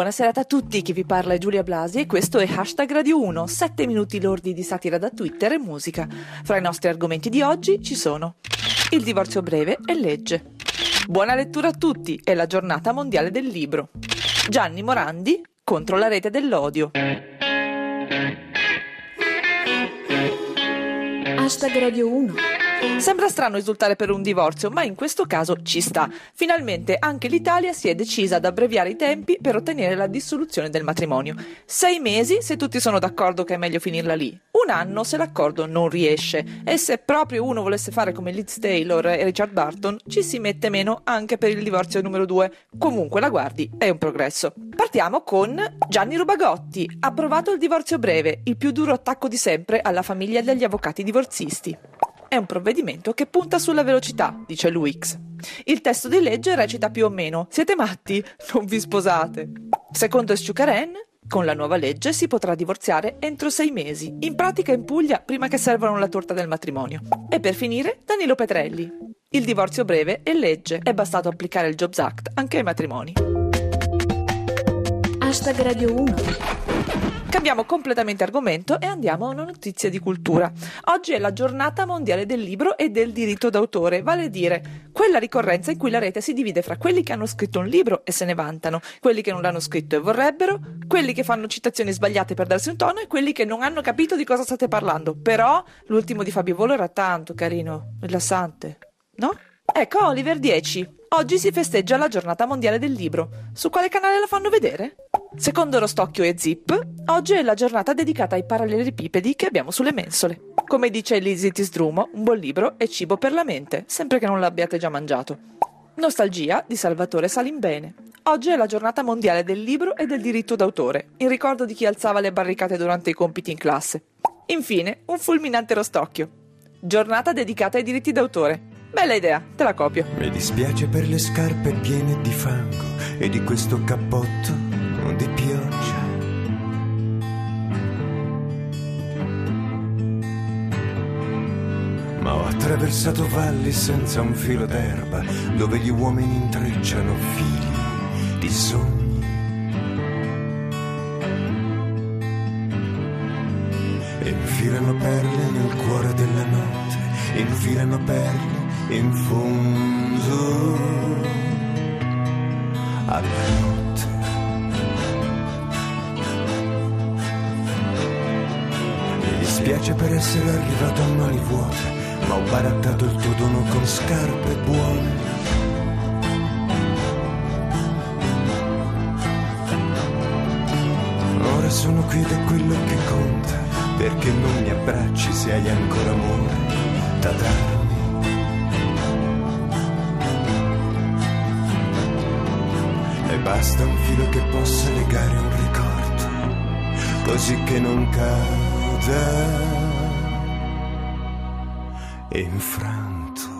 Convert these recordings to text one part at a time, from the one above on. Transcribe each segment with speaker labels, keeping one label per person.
Speaker 1: Buonasera a tutti, chi vi parla è Giulia Blasi e questo è Hashtag Radio 1, 7 minuti lordi di satira da Twitter e musica. Fra i nostri argomenti di oggi ci sono il divorzio breve e legge. Buona lettura a tutti, è la giornata mondiale del libro. Gianni Morandi contro la rete dell'odio. Hashtag Radio 1 Sembra strano esultare per un divorzio, ma in questo caso ci sta. Finalmente anche l'Italia si è decisa ad abbreviare i tempi per ottenere la dissoluzione del matrimonio. Sei mesi se tutti sono d'accordo che è meglio finirla lì. Un anno se l'accordo non riesce. E se proprio uno volesse fare come Liz Taylor e Richard Barton, ci si mette meno anche per il divorzio numero due. Comunque la guardi, è un progresso. Partiamo con Gianni Rubagotti. Approvato il divorzio breve, il più duro attacco di sempre alla famiglia degli avvocati divorzisti. È un provvedimento che punta sulla velocità, dice l'UX. Il testo di legge recita più o meno: Siete matti? Non vi sposate. Secondo Sciucaren, con la nuova legge si potrà divorziare entro sei mesi, in pratica in Puglia prima che servano la torta del matrimonio. E per finire, Danilo Petrelli. Il divorzio breve è legge, è bastato applicare il Jobs Act anche ai matrimoni. Hashtag Radio 1 Cambiamo completamente argomento e andiamo a una notizia di cultura. Oggi è la giornata mondiale del libro e del diritto d'autore, vale a dire quella ricorrenza in cui la rete si divide fra quelli che hanno scritto un libro e se ne vantano, quelli che non l'hanno scritto e vorrebbero, quelli che fanno citazioni sbagliate per darsi un tono e quelli che non hanno capito di cosa state parlando. Però l'ultimo di Fabio Volo era tanto carino, rilassante, no? Ecco Oliver 10. Oggi si festeggia la giornata mondiale del libro. Su quale canale la fanno vedere? Secondo Rostocchio e Zip, oggi è la giornata dedicata ai parallelepipedi che abbiamo sulle mensole. Come dice Lizzie Tisdrumo, un buon libro è cibo per la mente, sempre che non l'abbiate già mangiato. Nostalgia di Salvatore Salimbene. Oggi è la giornata mondiale del libro e del diritto d'autore, in ricordo di chi alzava le barricate durante i compiti in classe. Infine, un fulminante Rostocchio. Giornata dedicata ai diritti d'autore. Bella idea, te la copio.
Speaker 2: Mi dispiace per le scarpe piene di fango e di questo cappotto di pioggia. Ma ho attraversato valli senza un filo d'erba, dove gli uomini intrecciano fili di sogni. E infilano perle nel cuore della notte, infilano perle in fondo alla notte. dispiace per essere arrivato a mani vuote, ma ho barattato il tuo dono con scarpe buone. Ora sono qui ed è quello che conta, perché non mi abbracci se hai ancora amore da basta un filo che possa legare un ricordo, così che non cade
Speaker 1: e infranto.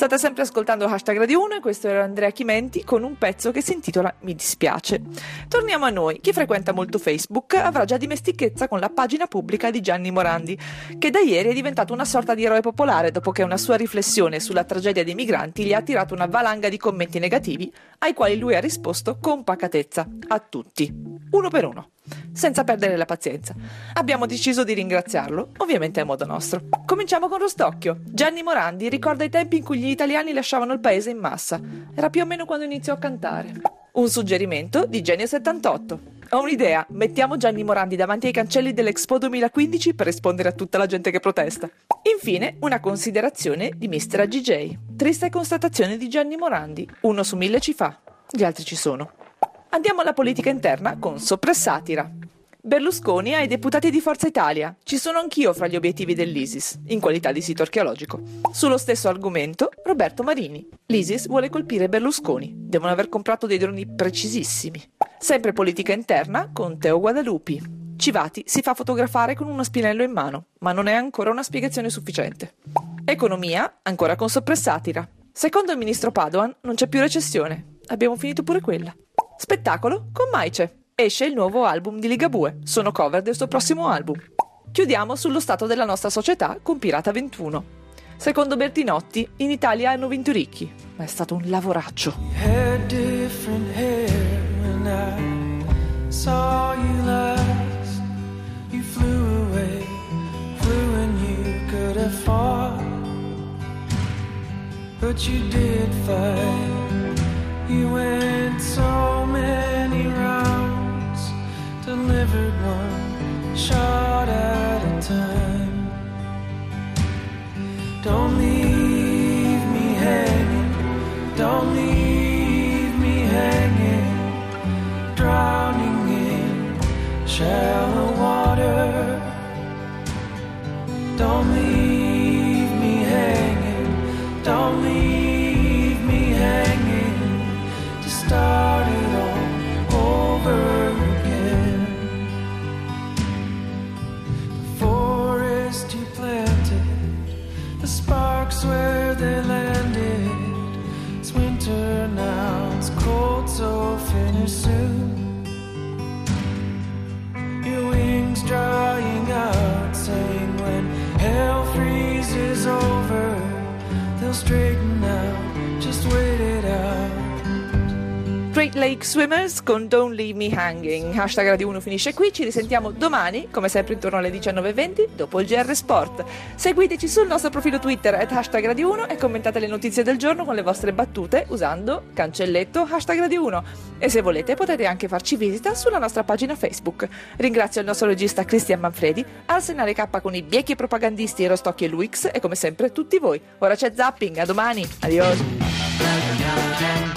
Speaker 1: State sempre ascoltando Hashtag Radio 1 e questo era Andrea Chimenti con un pezzo che si intitola Mi dispiace. Torniamo a noi. Chi frequenta molto Facebook avrà già dimestichezza con la pagina pubblica di Gianni Morandi, che da ieri è diventato una sorta di eroe popolare dopo che una sua riflessione sulla tragedia dei migranti gli ha attirato una valanga di commenti negativi ai quali lui ha risposto con pacatezza a tutti, uno per uno senza perdere la pazienza. Abbiamo deciso di ringraziarlo, ovviamente a modo nostro. Cominciamo con Rostocchio. Gianni Morandi ricorda i tempi in cui gli italiani lasciavano il paese in massa. Era più o meno quando iniziò a cantare. Un suggerimento di Genio78. Ho un'idea, mettiamo Gianni Morandi davanti ai cancelli dell'Expo 2015 per rispondere a tutta la gente che protesta. Infine, una considerazione di Mr. AGJ. Triste constatazione di Gianni Morandi. Uno su mille ci fa, gli altri ci sono. Andiamo alla politica interna con soppressatira. Berlusconi ai deputati di Forza Italia. Ci sono anch'io fra gli obiettivi dell'ISIS, in qualità di sito archeologico. Sullo stesso argomento, Roberto Marini. L'ISIS vuole colpire Berlusconi. Devono aver comprato dei droni precisissimi. Sempre politica interna con Teo Guadalupi. Civati si fa fotografare con uno spinello in mano, ma non è ancora una spiegazione sufficiente. Economia, ancora con soppressatira. Secondo il ministro Padoan non c'è più recessione. Abbiamo finito pure quella. Spettacolo con Maice. Esce il nuovo album di Ligabue. Sono cover del suo prossimo album. Chiudiamo sullo stato della nostra società con Pirata 21. Secondo Bertinotti, in Italia hanno vinto ricchi, ma è stato un lavoraccio.
Speaker 3: had different hair when delivered one shot at a time. Don't leave me hanging. Don't leave me hanging, drowning in shallow water. Don't leave me hanging. Don't leave where they landed. It's winter now, it's cold, so finish soon. Your wings drying out, saying when hell freezes over, they'll straighten
Speaker 1: Great Lake Swimmers con Don't Leave Me Hanging. Hashtag Radio 1 finisce qui, ci risentiamo domani, come sempre intorno alle 19.20, dopo il GR Sport. Seguiteci sul nostro profilo Twitter at hashtag Radio 1 e commentate le notizie del giorno con le vostre battute usando cancelletto hashtag Radio 1. E se volete potete anche farci visita sulla nostra pagina Facebook. Ringrazio il nostro regista Cristian Manfredi, Arsenale K con i biechi propagandisti Rostocchi e Luix e come sempre tutti voi. Ora c'è Zapping, a domani, adios!